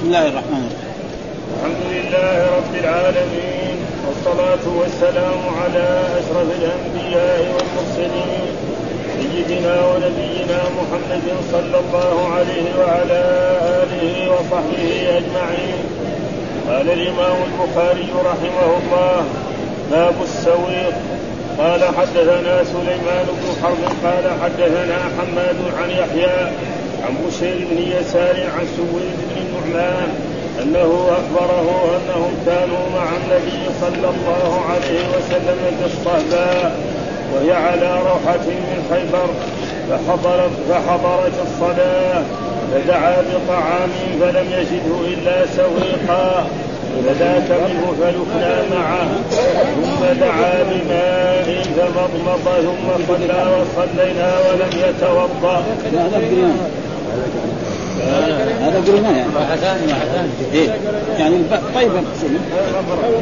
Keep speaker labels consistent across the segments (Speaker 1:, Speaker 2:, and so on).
Speaker 1: بسم الله الرحمن الرحيم.
Speaker 2: الحمد لله رب العالمين والصلاة والسلام على أشرف الأنبياء والمرسلين سيدنا ونبينا محمد صلى الله عليه وعلى آله وصحبه أجمعين. قال الإمام البخاري رحمه الله باب السويق. قال حدثنا سليمان بن حرب قال حدثنا حماد عن يحيى عن بشير بن يسار عن سويد بن النعمان أنه أخبره أنهم كانوا مع النبي صلى الله عليه وسلم في الصهباء وهي على روحة من خيبر فحضرت فحضرت الصلاة فدعا بطعام فلم يجده إلا سويقا فذاك منه فلكنا معه ثم دعا بماء فمضمض ثم صلى وصلينا ولم يتوضأ.
Speaker 1: هذا قريناه يعني. إيه؟ يعني طيب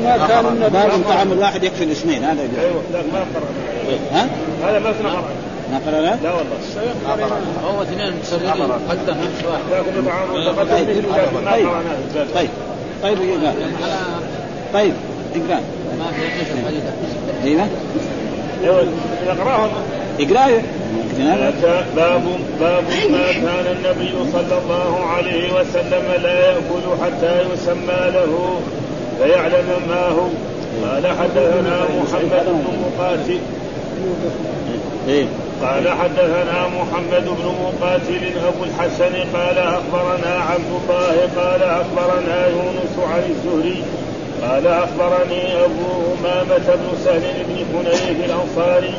Speaker 1: ما كان باب طعام الواحد يكفي الاثنين هذا
Speaker 2: أيوه لا ما
Speaker 1: ها؟
Speaker 2: هذا ما سنقرأ
Speaker 1: ما؟
Speaker 2: لا. والله.
Speaker 3: هو اثنين متسرعين قدم نفس واحد.
Speaker 2: ما
Speaker 1: طيب
Speaker 2: قرأناه
Speaker 1: طيب طيب. اقرا طيب إقرأ.
Speaker 3: ما في
Speaker 2: إيوه. أيوه
Speaker 1: اقرا
Speaker 2: باب باب ما كان النبي صلى الله عليه وسلم لا يأكل حتى يسمى له فيعلم ما هو. قال حدثنا محمد بن مقاتل.
Speaker 1: إيه.
Speaker 2: قال حدثنا محمد بن مقاتل أبو الحسن قال أخبرنا عبد الله قال أخبرنا يونس عن الزهري قال أخبرني أبو أمامة بن سهل بن حنيف الأنصاري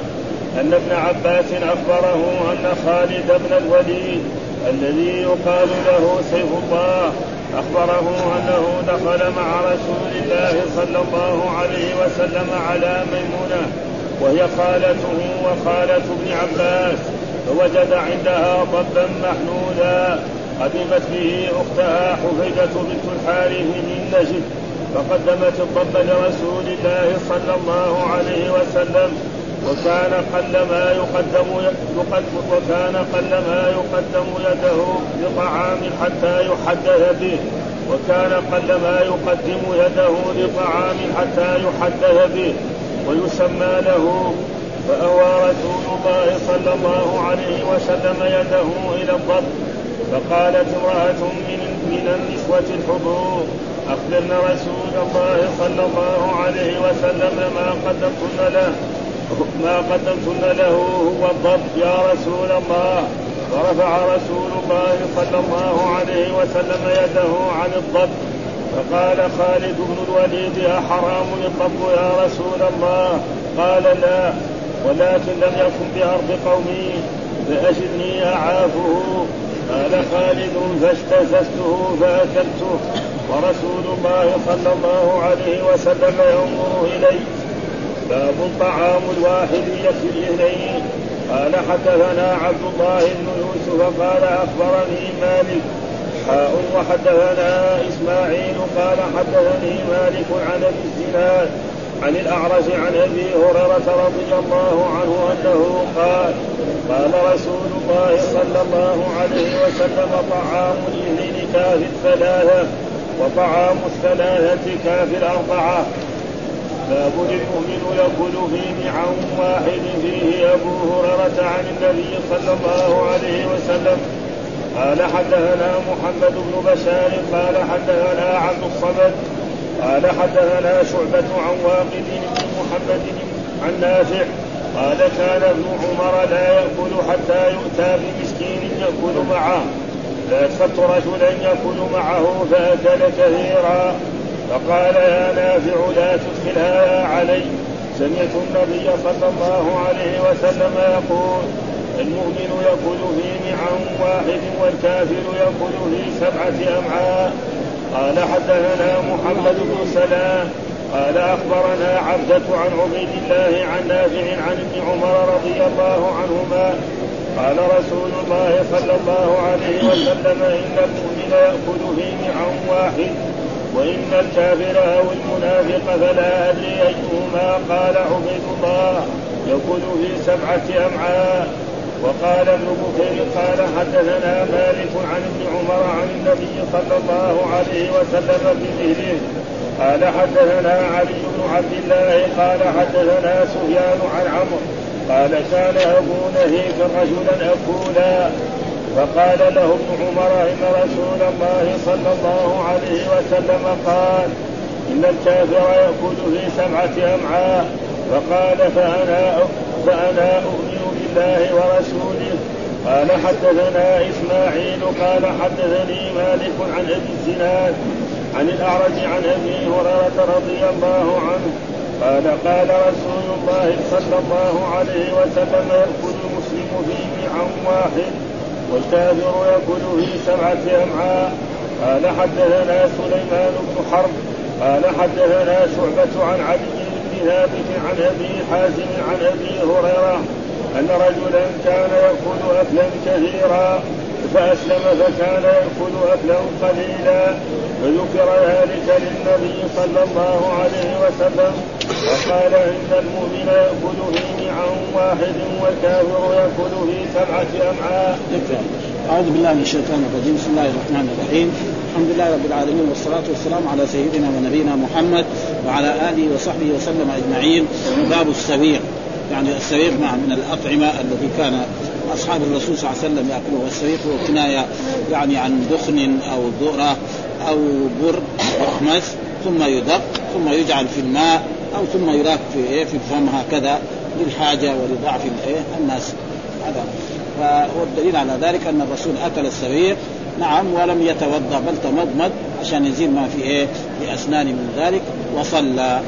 Speaker 2: أن ابن عباس أخبره أن خالد بن الوليد الذي يقال له سيف الله أخبره أنه دخل مع رسول الله صلى الله عليه وسلم على ميمونة وهي خالته وخالة ابن عباس. فوجد عندها ضبا محلولا قدمت به أختها حفيدة بنت الحارث من نجد. فقدمت الضب لرسول الله صلى الله عليه وسلم. وكان قل ما يقدم يقدم وكان قل ما يقدم يده لطعام حتى يحدث به. وكان قل ما يقدم يده لطعام حتى يحدث به. ويسمى له فأوى رسول الله صلى الله عليه وسلم يده إلى الضب. فقالت امرأة من من النسوة الحضور أخبرن رسول الله صلى الله عليه وسلم ما قدمتن له. ما قدمتن له هو الضب يا رسول الله. ورفع رسول الله صلى الله عليه وسلم يده عن الضب فقال خالد بن الوليد أحرام الضب يا رسول الله. قال لا ولكن لم يكن بأرض قومي. فأجدني أعافه. قال خالد فاجتززته فأكلته. ورسول الله صلى الله عليه وسلم ينظر إلي. باب طعام الواحد يكفي الاثنين قال حدثنا عبد الله بن يوسف قال أخبرني مالك. حاء وحدثنا إسماعيل قال حدثني مالك عن ابي الزناد عن الأعرج عن أبي هريرة رضي الله عنه أنه قال قال رسول الله صلى الله عليه وسلم طعام الاثنين كافي الثلاثة وطعام الثلاثة كافي الأربعة. باب المؤمن يأكل في نعم واحد فيه أبو هريرة عن النبي صلى الله عليه وسلم. قال حدثنا محمد بن بشار قال حدثنا عبد الصمد قال حدثنا شعبة عن واقد بن محمد عن نافع قال كان ابن عمر لا يأكل حتى يؤتى بمسكين يأكل معه. فأدخلت رجلا يأكل معه فأكل كثيرا. فقال يا نافع لا تدخلها علي. سمعت النبي صلى الله عليه وسلم يقول المؤمن يأكل في نعم واحد والكافر يأكل في سبعة أمعاء. قال حدثنا محمد بن سلام قال أخبرنا عبدة عن عبيد الله عن نافع عن ابن عمر رضي الله عنهما قال رسول الله صلى الله عليه وسلم إن المؤمن يأكل في نعم واحد وإن الكافر أو المنافق فلا أدري أيهما قال عبيد الله. يقول في سبعة أمعاء. وقال ابن بكير قال حدثنا مالك عن ابن عمر عن النبي صلى الله عليه وسلم بمثله قال حدثنا علي بن عبد الله قال حدثنا سفيان عن عمرو. قال كان أبو نهيك رجلا اكولا فقال له ابن عمر ان رسول الله صلى الله عليه وسلم قال إن الكافر يأكل في سبعة أمعاء. فقال فأنا فأنا اؤمن بالله ورسوله. قال حدثنا إسماعيل. قال حدثني مالك عن أبي الزناد عن الأعرج عن أبي هريرة رضي الله عنه. قال قال رسول الله صلى الله عليه وسلم يأكل المسلم في وعاء واحد. والكافر يأكل في سبعة أمعاء. قال حدثنا سليمان بن حرب. قال حدثنا شعبة عن علي بن ثابت عن أبي حازم عن أبي هريرة أن رجلا كان يأكل أكلا كثيرا فأسلم فكان يأكل أكلا قليلا. فذكر ذلك للنبي صلى الله عليه وسلم وقال إن المؤمن يأكل في نعم واحد والكافر يأكل في سبعة أمعاء.
Speaker 1: أعوذ بالله من الشيطان الرجيم، بسم الله الرحمن الرحيم، الحمد لله رب العالمين والصلاة والسلام على سيدنا ونبينا محمد وعلى آله وصحبه وسلم أجمعين، باب السبيع، يعني السبيع مع من الأطعمة التي كان أصحاب الرسول صلى الله عليه وسلم ياكلون والسويق هو كنايه يعني عن دخن أو ذرة أو بر يخمس ثم يدق ثم يجعل في الماء أو ثم يراك في إيه في الفم هكذا للحاجة ولضعف الايه الناس. هذا. والدليل على ذلك أن الرسول أكل السويق نعم ولم يتوضأ بل تمضمض عشان يزيل ما في إيه في اسنانه من ذلك وصلى.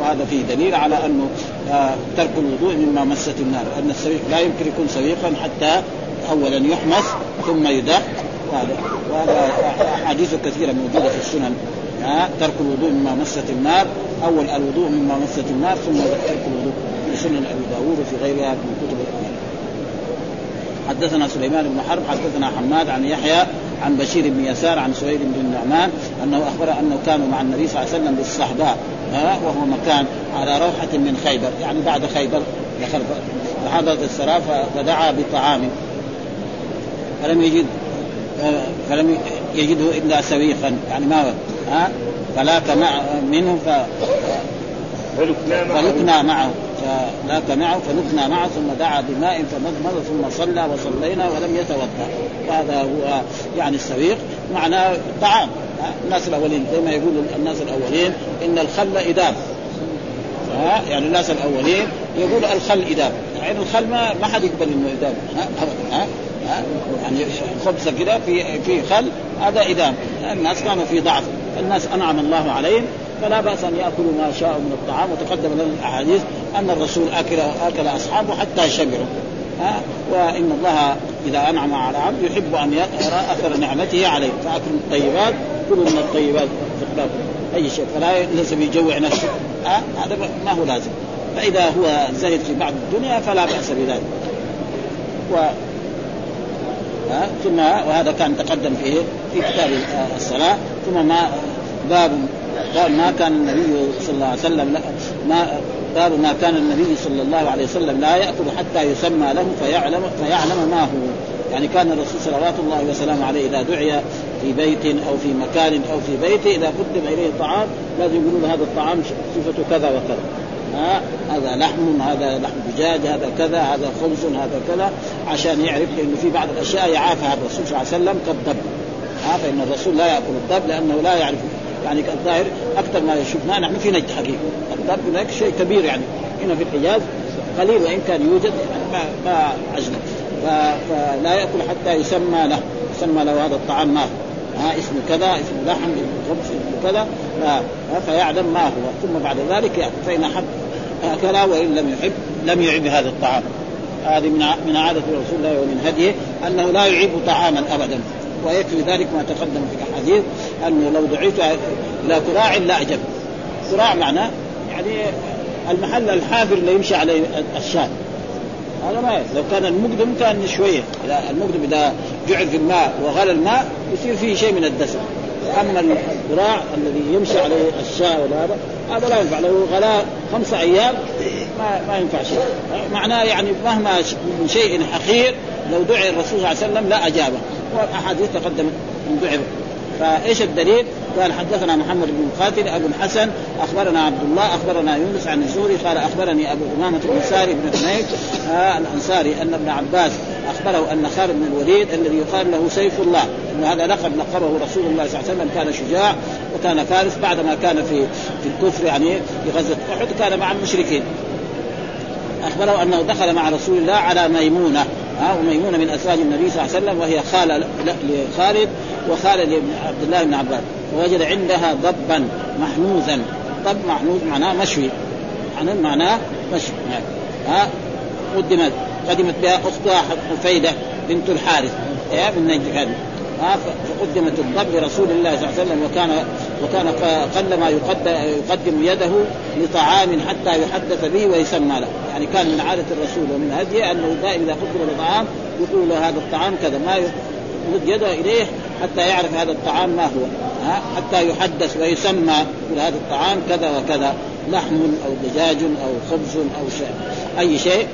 Speaker 1: وهذا فيه دليل على أنه آه، ترك الوضوء مما مست النار أن السويق لا يمكن يكون سويقا حتى اولا يحمس ثم يدق. وهذا وهذا أحاديث كثيرة موجودة في السنن. ها ترك الوضوء مما مست النار أول الوضوء مما مست النار ثم ترك الوضوء في سنن أبي داوود وفي غيرها من كتب الأمين. حدثنا سليمان بن حرب حدثنا حماد عن يحيى عن بشير بن يسار عن سويد بن النعمان أنه أخبر أنه كانوا مع النبي صلى الله عليه وسلم بالصحباء وهو مكان على روحة من خيبر يعني بعد خيبر دخل فحضرت السراء فدعا بطعام فلم يجد فلم يجده إلا سويقا يعني ما ها؟ فلاك مع منه ف فلكنا معه. فلاك معه. فلكنا معه ثم دعا بماء فمضمض ثم صلى وصلينا ولم يتوضأ. وهذا هو يعني السويق معناه طعام. الناس الأولين زي ما يقول الناس الأولين إن الخل اداب يعني الناس الأولين يقول الخل اداب يعني الخل ما ما حد يقبل إنه اداب ها؟ ها؟ يعني خبزة كده في في خل هذا إدام. الناس كانوا في ضعف. الناس أنعم الله عليهم فلا بأس أن يأكلوا ما شاءوا من الطعام. وتقدم لنا الأحاديث أن الرسول اكل أكل أصحابه حتى شبعوا. ها؟ وإن الله إذا أنعم على عبد يحب أن يرى أثر نعمته عليه. فاكل الطيبات كلوا من الطيبات أي شيء. فلا لازم يجوع نفسه. ها؟ هذا ما هو لازم. فإذا هو زهد في بعض الدنيا فلا بأس بذلك. و ها؟ ثم وهذا كان تقدم في في كتاب الصلاة. ثم ما باب قال ما كان النبي صلى الله عليه وسلم ما باب ما كان النبي صلى الله عليه وسلم لا يأكل حتى يسمى له فيعلم فيعلم ما هو. يعني كان الرسول صلوات الله وسلامه عليه إذا دعي في بيت أو في مكان أو في بيته إذا قدم إليه طعام لازم يقولون هذا الطعام صفته كذا وكذا. ها هذا لحم هذا لحم دجاج هذا كذا هذا خبز هذا كذا عشان يعرف لأنه في بعض الأشياء يعافها الرسول صلى الله عليه وسلم كالضب ها فإن الرسول لا يأكل الضب لأنه لا يعرف يعني الظاهر أكثر ما شفناه نحن في نجد حقيقه الضب هناك شيء كبير يعني. هنا في الحجاز قليل وإن كان يوجد يعني ما ما عجله فلا يأكل حتى يسمى له يسمى له هذا الطعام ما ها اسمه كذا اسمه لحم اسمه خبز اسمه كذا فيعلم ما هو. ثم بعد ذلك يأكل. فإن أحب اكل وإن لم يحب لم يعب هذا الطعام. هذه من من عادة رسول الله ومن هديه أنه لا يعيب طعاما أبدا. ويكفي ذلك ما تقدم في الأحاديث أنه لو دعيت إلى كراع لا اعجب كراع معناه يعني المحل الحافر اللي يمشي عليه الشاة. هذا ما لو كان المقدم كان شوية. المقدم إذا جعل في الماء وغلى الماء يصير فيه شيء من الدسم. أما الذراع الذي يمشي عليه الشاة ولا هذا هذا لا ينفع. لو غلا خمسة أيام ما ما ينفع شيء. معناه يعني مهما من شيء حقير لو دعي الرسول صلى الله عليه وسلم لا أجابه. وأحاديث تقدمت دعي. فإيش الدليل؟ قال حدثنا محمد بن قاتل أبو الحسن أخبرنا عبد الله أخبرنا يونس عن الزهري قال أخبرني أبو أمامة الانصاري بن حميد آه الأنصاري أن ابن عباس أخبره أن خالد بن الوليد الذي يقال له سيف الله إن هذا لقب لقبه رسول الله صلى الله عليه وسلم كان شجاع وكان فارس بعدما كان في في الكفر يعني في غزوة أحد كان مع المشركين. أخبره أنه دخل مع رسول الله على ميمونة ها وميمونة من أزواج النبي صلى الله عليه وسلم وهي خالة لخالد وخاله لعبد الله بن عباس. فوجد عندها ضبا محنوزا ضب محنوز معناه مشوي. يعني معناه مشوي. ها؟ قدمت قدمت بها أختها حفيده بنت الحارث. من نجد فقدمت الضب لرسول الله صلى الله عليه وسلم وكان وكان قل ما يقدم يده لطعام حتى يحدث به ويسمى له، يعني كان من عادة الرسول ومن هديه أنه دائما إذا قدم لطعام يقول له هذا الطعام كذا. ما يمد يده إليه حتى يعرف هذا الطعام ما هو ها؟ حتى يحدث ويسمى يقول هذا الطعام كذا وكذا لحم أو دجاج أو خبز أو شيء أي شيء.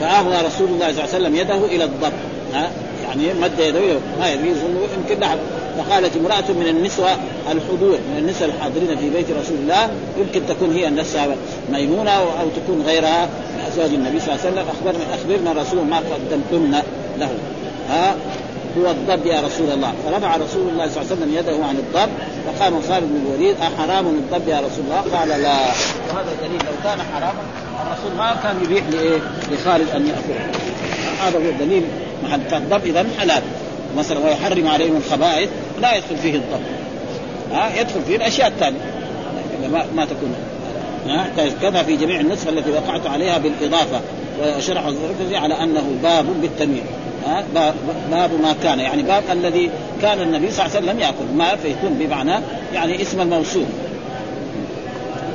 Speaker 1: فاهوى رسول الله صلى الله عليه وسلم يده إلى الضب ها؟ يعني مد يده ما يدري يمكن لحم فقالت امرأة من النسوة الحضور من النساء الحاضرين في بيت رسول الله يمكن تكون هي النساء ميمونة أو تكون غيرها. من أزواج النبي صلى الله عليه وسلم أخبرنا أخبرنا رسول ما قدمتن له ها؟ هو الضب يا رسول الله. فرفع رسول الله صلى الله عليه وسلم يده عن الضب فقام خالد بن الوليد أحرام الضب يا رسول الله؟ قال لا. وهذا دليل لو كان حراما الرسول ما كان يبيح لإيه؟ لخالد أن يأكله. هذا هو الدليل فالضب اذا حلال. مثلا ويحرم عليهم الخبائث لا يدخل فيه الضب. ها يدخل فيه الأشياء الثانية ما, ما تكون. ها كذا في جميع النسخ التي وقعت عليها بالإضافة. وشرح الزرقشي على أنه باب بالتنوين باب ما كان يعني باب الذي كان النبي صلى الله عليه وسلم يأكل. ما فيكون بمعنى يعني اسم الموصول.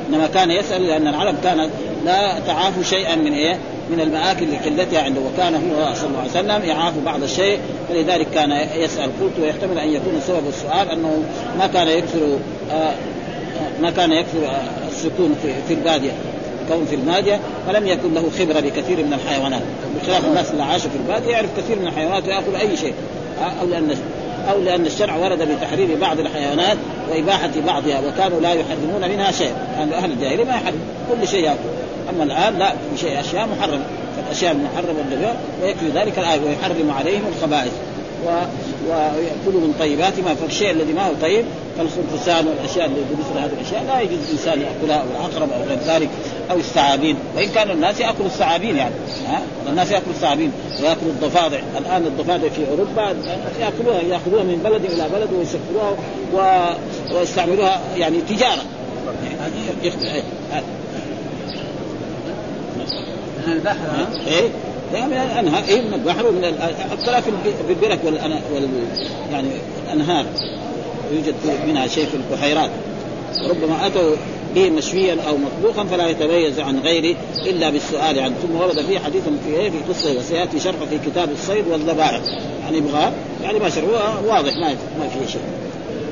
Speaker 1: إنما كان يسأل لأن العرب كانت لا تعافوا شيئا من إيه؟ من المآكل لقلتها عنده. وكان هو صلى الله عليه وسلم يعاف بعض الشيء. فلذلك كان يسأل قلت ويحتمل أن يكون سبب السؤال أنه ما كان يكثر آه ما كان يكثر آه السكون في, في البادية. كون في البادية فلم يكن له خبرة بكثير من الحيوانات. بخلاف الناس اللي عاشوا في البادية يعرف كثير من الحيوانات ويأكل أي شيء. أو لأن أو لأن الشرع ورد بتحريم بعض الحيوانات وإباحة بعضها وكانوا لا يحرمون منها شيء. كان أهل الجاهلية ما يحرم كل شيء يأكل. أما الآن لا في شيء أشياء محرمة. فالأشياء المحرمة ويكفي ذلك الآية ويحرم عليهم الخبائث. و... ويأكلوا من طيبات ما فالشيء الذي ما هو طيب كالخنفسان والاشياء اللي مثل هذه الاشياء لا يجوز الانسان ياكلها أو العقرب أو غير ذلك أو الثعابين وان كان الناس ياكلوا الثعابين يعني ها الناس ياكلوا الثعابين وياكلوا الضفادع الان الضفادع في اوروبا ياكلوها ياخذوها من بلد إلى بلد ويسكروها و... ويستعملوها يعني تجاره يعني
Speaker 3: من البحر
Speaker 1: إيه من الانهار إيه من البحر ومن حتى في البرك والأن... وال يعني الأنهار. يوجد منها شيء في البحيرات. ربما أتوا به مشويا أو مطبوخا فلا يتميز عن غيره إلا بالسؤال عنه. ثم ورد فيه حديث في في قصه وسيأتي شرحه في كتاب الصيد والذبائح. يعني يبغى يعني ما شرحه واضح ما ما في شيء.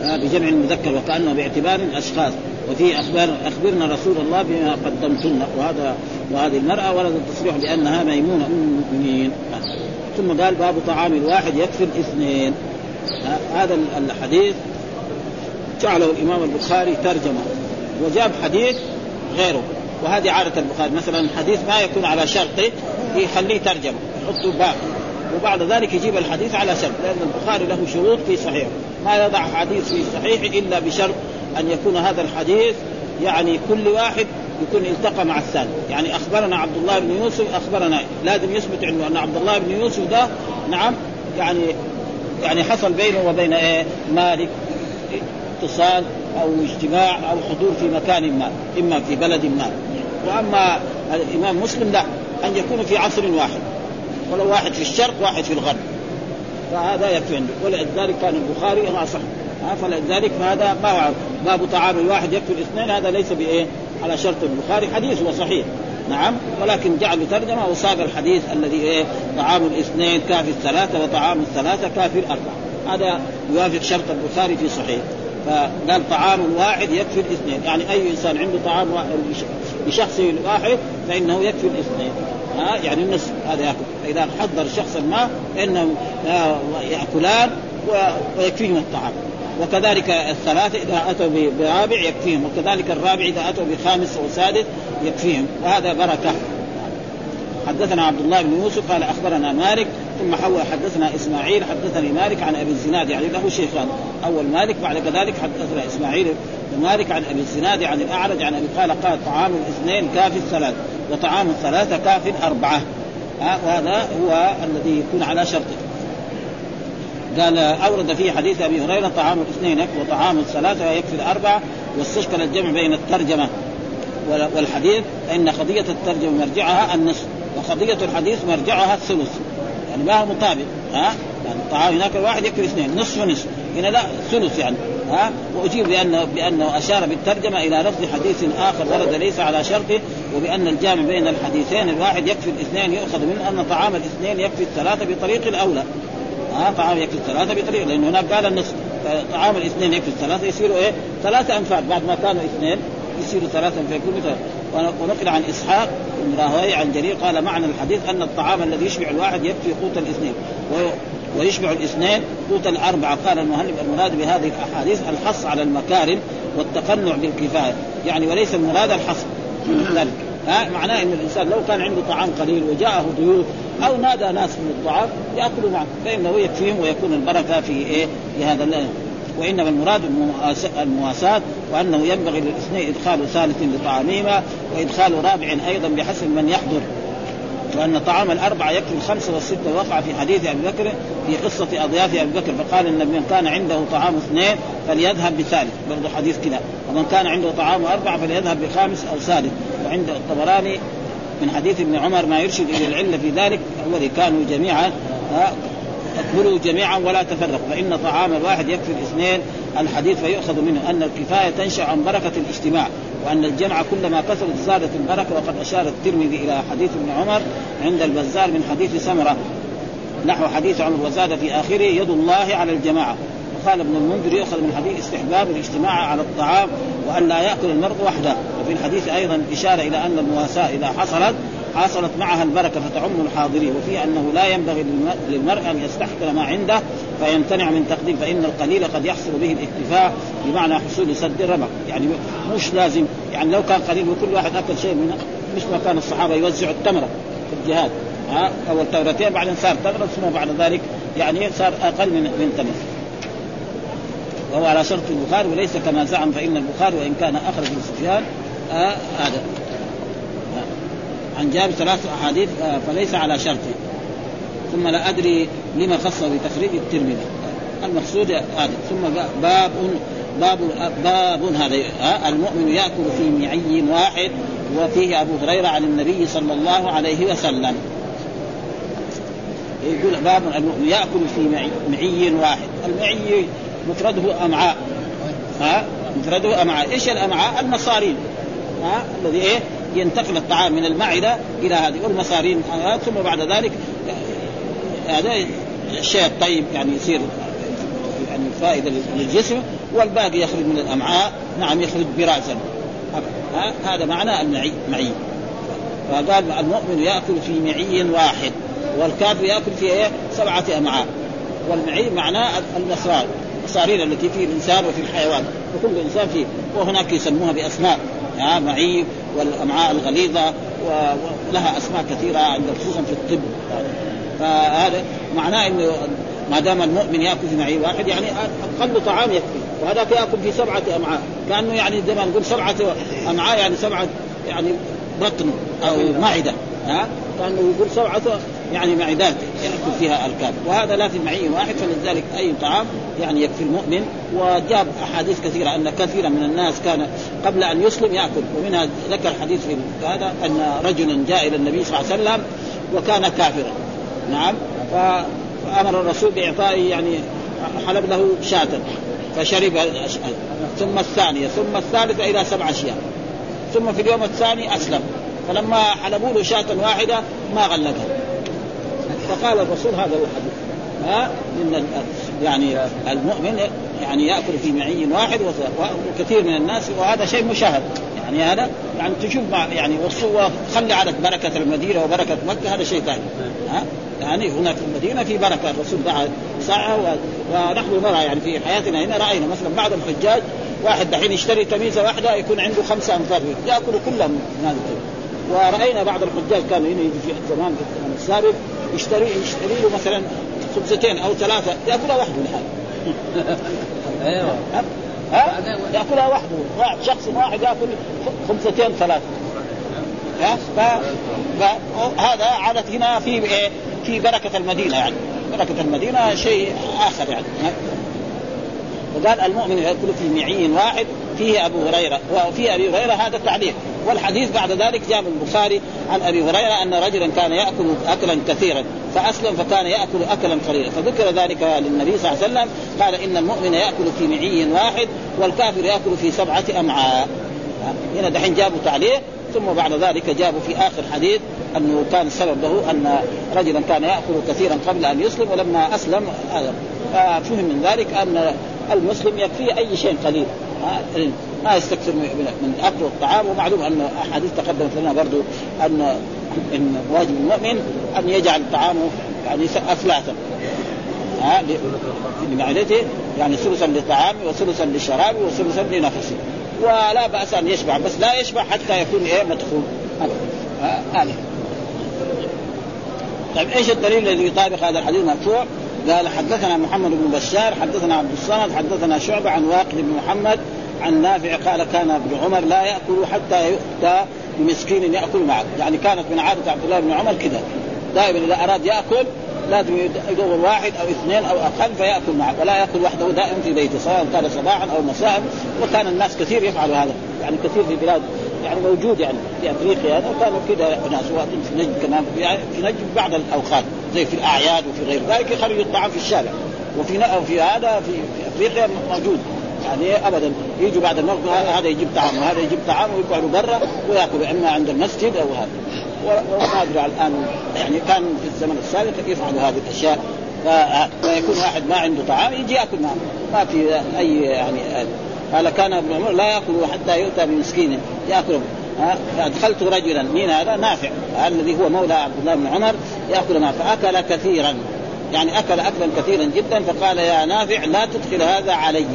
Speaker 1: آه بجمع المذكر وكانه باعتبار الأشخاص. وفي أخبار أخبرنا رسول الله بما قدمتن وهذا وهذه المرأة ورد التصريح بأنها ميمونة ام المؤمنين. ثم قال باب طعام الواحد يكفي الاثنين. هذا الحديث جعله الإمام البخاري ترجمة. وجاب حديث غيره. وهذه عادة البخاري. مثلا حديث ما يكون على شرطه يخليه ترجمة. يحطه باب وبعد ذلك يجيب الحديث على شرط. لأن البخاري له شروط في صحيح ما يضع حديث في صحيح إلا بشرط أن يكون هذا الحديث يعني كل واحد يكون التقى مع الثاني. يعني أخبرنا عبد الله بن يوسف أخبرنا لازم يثبت عنده أن عبد الله بن يوسف ده نعم يعني يعني حصل بينه وبين إيه؟ مالك اتصال أو اجتماع أو حضور في مكان ما إما في بلد ما. وأما الإمام مسلم لا أن يكون في عصر واحد. ولو واحد في الشرق واحد في الغرب. فهذا يكفي عنده. ولذلك كان البخاري ما صح فلذلك هذا ما باب طعام الواحد يكفي الاثنين هذا ليس بإيه؟ على شرط البخاري. حديث هو صحيح نعم ولكن جعل ترجمه وصاغ الحديث الذي إيه؟ طعام الاثنين كافي الثلاثة وطعام الثلاثة كافي الأربعة. هذا يوافق شرط البخاري في صحيح. فقال طعام واحد يكفي الاثنين. يعني أي إنسان عنده طعام واحد لشخص واحد فإنه يكفي الاثنين. ها يعني النصف هذا يأكل. فإذا حضر شخصا ما فانهم يأكلان ويكفيهم الطعام. وكذلك الثلاثة إذا أتوا برابع يكفيهم وكذلك الرابع إذا أتوا بخامس وسادس يكفيهم وهذا بركة. حدثنا عبد الله بن يوسف قال أخبرنا مالك ثم حول حدثنا إسماعيل حدثني مالك عن أبي الزناد يعني له شيخان. أول مالك بعد كذلك حدثنا إسماعيل مالك عن أبي الزناد عن الأعرج عن أبي قال قال طعام الاثنين كافي الثلاث وطعام الثلاثة كافي الأربعة. وهذا هو الذي يكون على شرطه. قال أورد فيه حديث أبي هريرة طعام الاثنين يكفي وطعام الثلاثة يكفي الاربعه واستشكل الجمع بين الترجمة والحديث فان قضية الترجمة مرجعها النصف وقضية الحديث مرجعها الثلث. يعني ما هو مطابق ها؟ يعني الطعام هناك الواحد يكفي اثنين نصف ونصف. هنا لا ثلث يعني ها؟ وأجيب بانه بأنه أشار بالترجمة إلى لفظ حديث آخر ورد ليس على شرطه وبأن الجامع بين الحديثين الواحد يكفي الاثنين يؤخذ منه أن طعام الاثنين يكفي الثلاثة بطريق الأولى. ها طعام يكفي الثلاثه بطريق لأنه هناك قال النصف طعام الاثنين يكفي الثلاثه يصيروا إيه؟ ثلاثة انفار بعد ما كانوا اثنين يصيروا ثلاثة فيكون ونقل عن إسحاق بن راهوي عن جرير قال معنى الحديث أن الطعام الذي يشبع الواحد يكفي قوت الاثنين. ويشبع الاثنين قوت الأربعة. قال المهلب المراد بهذه الأحاديث الحص على المكارم والتقنع بالكفاية. يعني وليس المراد الحصر ذلك. ها معناه إن الإنسان لو كان عنده طعام قليل وجاءه ضيوف أو نادى ناس من الطعام يأكلوا معه. فإنه يكفيهم ويكون البركة في إيه؟ في هذا وإنما المراد المواساة وأنه ينبغي للإثنين إدخال ثالث لطعامهما وإدخال رابع أيضا بحسب من يحضر. وأن طعام الأربعة يكفي الخمسة والستة وقع في حديث أبي بكر في قصة أضياف أبي بكر فقال إن من كان عنده طعام اثنين فليذهب بثالث. برضه حديث كذا. ومن كان عنده طعام أربعة فليذهب بخامس أو سادس وعند الطبراني من حديث ابن عمر ما يرشد إلى العلة في ذلك هو كانوا جميعا اكلوا جميعا ولا تفرقوا. فإن طعام الواحد يكفي الاثنين الحديث فيؤخذ منه أن الكفاية تنشأ عن بركة الاجتماع وأن الجمع كلما كثرت زادت البركة وقد أشار الترمذي إلى حديث ابن عمر عند البزار من حديث سمرة نحو حديث عمر وزاد في آخره يد الله على الجماعة. وقال ابن المنذر يؤخذ من حديث استحباب الاجتماع على الطعام وأن لا يأكل المرء وحده. وفي الحديث أيضا إشارة إلى أن المواساة إذا حصلت حصلت معها البركة فتعم الحاضرين. وفي أنه لا ينبغي للمرء أن يستحقر ما عنده فيمتنع من تقديم فإن القليل قد يحصل به الاكتفاء بمعنى حصول سد الربق يعني مش لازم يعني لو كان قليل وكل واحد أكل شيء من مش ما كان الصحابة يوزعوا التمره في الجهاد. ها أول تمرتين بعدين صار تمره ثم بعد ذلك يعني صار أقل من من تمره وهو على شرط البخاري وليس كما زعم فإن البخاري وإن كان أخرج من سفيان آه هذا. عن جابر ثلاث أحاديث آه، فليس على شرطه ثم لا أدري لما خص بتخريج الترمذي. المقصود هذا. ثم باب باب باب هذا. آه، المؤمن يأكل في معي واحد وفيه أبو هريرة عن النبي صلى الله عليه وسلم. يقول باب المؤمن يأكل في معي واحد. المعي مفرده امعاء ها؟ مفرده امعاء إيش الامعاء المصارين. ها؟ الذي إيه؟ ينتقل الطعام من المعدة إلى هذه. والمصارين. ثم بعد ذلك هذا الشيء الطيب يعني يصير يعني فائدة للجسم والباقي يخرج من الامعاء نعم يخرج براسا. هذا معنى المعي معي. فقال المؤمن يأكل في معي واحد والكافر يأكل في إيه؟ سبعة امعاء والمعي معناه المصرار. المصارين التي في الإنسان وفي الحيوان. وكل إنسان فيه. وهناك يسموها بأسماء. يعني معي والأمعاء الغليظة ولها أسماء كثيرة عند خصوصا في الطب. فهذا معناه إنه ما دام المؤمن يأكل في معي واحد يعني أقل طعام يكفي. وهذاك يأكل في سبعة أمعاء. كأنه يعني زي ما نقول سبعة أمعاء يعني سبعة يعني بطن أو معدة. ها؟ كأنه يقول سبعة يعني معدات يأكل فيها الكافر وهذا لا في معي واحد فلذلك أي طعام يعني يكفي المؤمن. وجاب أحاديث كثيرة أن كثيرا من الناس كان قبل أن يسلم يأكل. ومنها ذكر حديث في هذا أن رجلا جاء إلى النبي صلى الله عليه وسلم وكان كافرا. نعم. فأمر الرسول باعطائه يعني حلب له شاة فشرب ثم الثانية ثم الثالثة إلى سبع أشياء. ثم في اليوم الثاني أسلم. فلما حلبوا له شاة واحدة ما غلقها. فقال الرسول هذا هو الحديث ها؟ إن يعني المؤمن يعني يأكل في معي واحد وكثير من الناس وهذا شيء مشاهد. يعني هذا يعني تشوف مع يعني خلي على بركة المدينة وبركة مكة هذا شيء ثاني. ها؟ يعني هنا في المدينة في بركة. الرسول دعا ساعة ونحن نرى يعني في حياتنا هنا رأينا مثلا بعض الحجاج واحد دحين يشتري تميزة واحدة يكون عنده خمسة امتار يأكل كلها من هذا ورأينا بعض الحجاج كانوا هنا يجي في زمان في الزمن السابق يشتري يشتري له مثلا خبزتين أو ثلاثة يأكلها وحده لحاله أيوه. ها؟ يأكلها وحده. واحد شخص واحد يأكل خمستين ثلاثة. ها؟ فهذا عادت هنا في إيه؟ في بركة المدينة يعني. بركة المدينة شيء آخر يعني. وقال المؤمن ياكل في معي واحد فيه أبو هريرة وفي أبي هريرة هذا التعليق. والحديث بعد ذلك جاء البخاري عن أبي هريرة أن رجلا كان يأكل اكلا كثيرا فأسلم فكان يأكل اكلا قليلا. فذكر ذلك للنبي صلى الله عليه وسلم قال إن المؤمن يأكل في معي واحد والكافر يأكل في سبعة أمعاء. هنا دحين جابوا تعليق ثم بعد ذلك جابوا في آخر حديث أنه كان السبب له أن رجلا كان يأكل كثيرا قبل أن يسلم ولما أسلم ففهم من ذلك أن المسلم يكفيه أي شيء قليل. ما يستكثر من اكل الطعام ومعلوم أن أحاديث تقدمت لنا برضو ان إن واجب المؤمن أن يجعل طعامه يعني اثلاثا ها لمعدته يعني ثلثا لطعامه وثلثا لشرابه وثلثا لنفسه. ولا بأس أن يشبع بس لا يشبع حتى يكون إيه مدخول. هذا. طيب إيش الدليل الذي يطابق هذا الحديث المرفوع؟ قال حدثنا محمد بن بشار حدثنا عبد الصمد حدثنا شعبة عن واقد بن محمد عن نافع قال كان ابن عمر لا يأكل حتى يؤتى بمسكين يأكل معه، يعني كانت من عادة عبد الله بن عمر كذا دائما إذا أراد يأكل لازم يدور واحد أو اثنين أو أقل فيأكل معه ولا يأكل وحده دائما في بيته سواء كان صباحا أو مساء. وكان الناس كثير يفعلوا هذا. يعني كثير في بلاد يعني موجود يعني في افريقيا هذا وكانوا كذا ناس في نجد كمان في نجد بعض الأوقات زي في الأعياد وفي غير ذلك يخرجوا الطعام في الشارع. وفي في هذا في, في أفريقيا موجود. يعني ابدا يجوا بعد الموت هذا يجيب طعام وهذا يجيب طعام ويقعدوا برا ويأكلوا إما عند المسجد أو هذا. وما أدري الآن يعني كان في الزمن السابق يفعلوا هذه الأشياء. فيكون واحد ما عنده طعام يجي يأكل معه ما في أي يعني قال كان ابن عمر لا يأكل حتى يؤتى بمسكين يأكل فأدخلت رجلا مين هذا؟ نافع الذي هو مولى عبد الله بن عمر يأكل معه فأكل كثيرا يعني أكل اكلا كثيرا جدا فقال يا نافع لا تدخل هذا علي.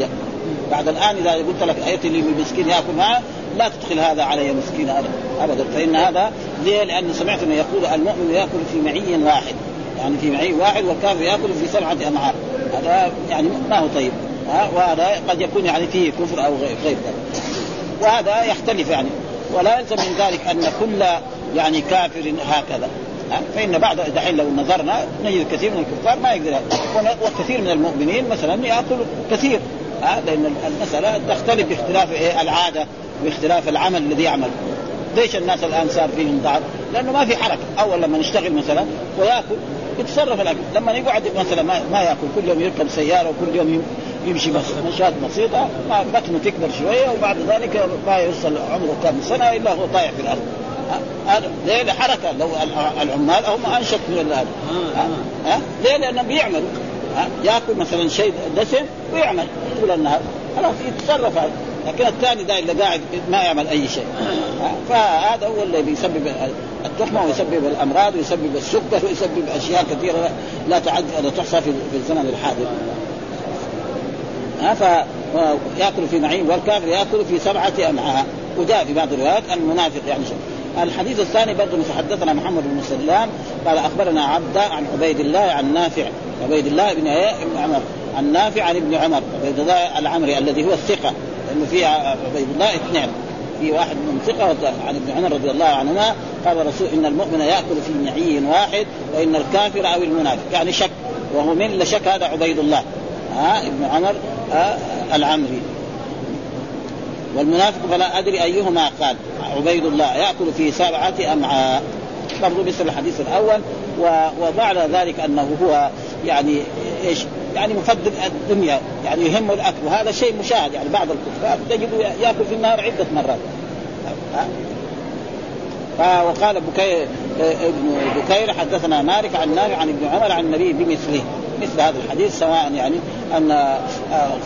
Speaker 1: بعد الآن إذا قلت لك ائت لي مسكين يأكل معه لا تدخل هذا علي مسكين ابدا فإن هذا ليه؟ لأن سمعت انه يقول المؤمن يأكل في معي واحد يعني في معي واحد والكافر يأكل في سبعة امعاء هذا يعني ما هو طيب. وهذا قد يكون يعني فيه كفر أو غير ذلك. وهذا يختلف يعني. ولا يلزم من ذلك أن كل يعني كافر هكذا. فإن بعض دحين لو نظرنا نجد كثير من الكفار ما يقدر وكثير من المؤمنين مثلا ياكل كثير. لأن المسألة تختلف باختلاف إيه العادة باختلاف العمل الذي يعمل. ليش الناس الآن صار فيهم ضعف؟ لأنه ما في حركة، أول لما نشتغل مثلا ويأكل يتصرف الأكل، لما يقعد مثلا ما, ما يأكل كل يوم يركب سيارة وكل يوم يمشي بس مشات بسيطة ما بطنه تكبر شوية وبعد ذلك ما يوصل عمره كم سنة إلا هو طايح في الأرض. ليه؟ حركه لو العمال هم أنشط من هذا. ها؟ ليه؟ لأنهم بيعملوا. يأكل مثلا شيء دسم ويعمل. طول النهار خلاص يتصرف هذا. لكن الثاني ده اللي قاعد ما يعمل أي شيء. فهذا هو اللي بيسبب التخمه ويسبب الأمراض ويسبب السكر ويسبب أشياء كثيرة لا تعد ولا تحصى في الزمن الحاضر. ها فياكل في معين والكافر يأكل في سبعة أمعاء. وجاء في بعض الروايات المنافق يعني شيء الحديث الثاني برضه حدثنا محمد بن سلام قال أخبرنا عبده عن عبيد الله عن نافع. عبيد الله بن ابن عمر. عن نافع عن ابن عمر. عبيد الله العمري الذي هو الثقة. لأنه في عبيد الله اثنين في واحد من ثقة عن ابن عمر رضي الله عنهما قال الرسول إن المؤمن يأكل في معي واحد وإن الكافر أو المنافق. يعني شك. وهو من لشك هذا عبيد الله. ها ابن عمر العمري. والمنافق فلا أدري أيهما قال. عبيد الله يأكل في سبعة أمعاء. برضو مثل الحديث الأول وبعد ذلك أنه هو يعني إيش؟ يعني مفضل الدنيا يعني يهمه الأكل وهذا شيء مشاهد يعني بعض الكفار تجد يأكل في النهار عدة مرات. وقال بكير ابن بكير حدثنا مالك عن نافع عن ابن عمر عن النبي بمثله مثل هذا الحديث سواء يعني أن آه،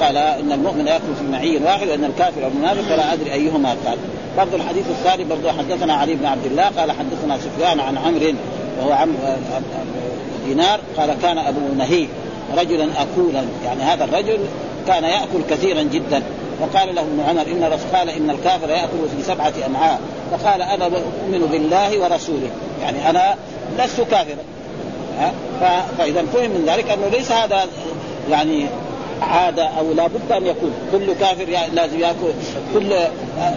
Speaker 1: قال إن المؤمن يأكل في معي واحد وإن الكافر المنافق فلا أدري أيهما قال. برضه الحديث الثاني برضه حدثنا علي بن عبد الله قال حدثنا سفيان عن عمرو وهو عم دينار قال كان أبو نهيك رجلا اكولا. يعني هذا الرجل كان يأكل كثيرا جدا. فقال له ابن عمر إن قال إن الكافر يأكل في سبعة امعاء فقال أنا اؤمن بالله ورسوله. يعني أنا لست كافرا. فإذا فهم من ذلك أنه ليس هذا يعني عادة أو لا بد أن يكون. كل كافر لازم يأكل. كل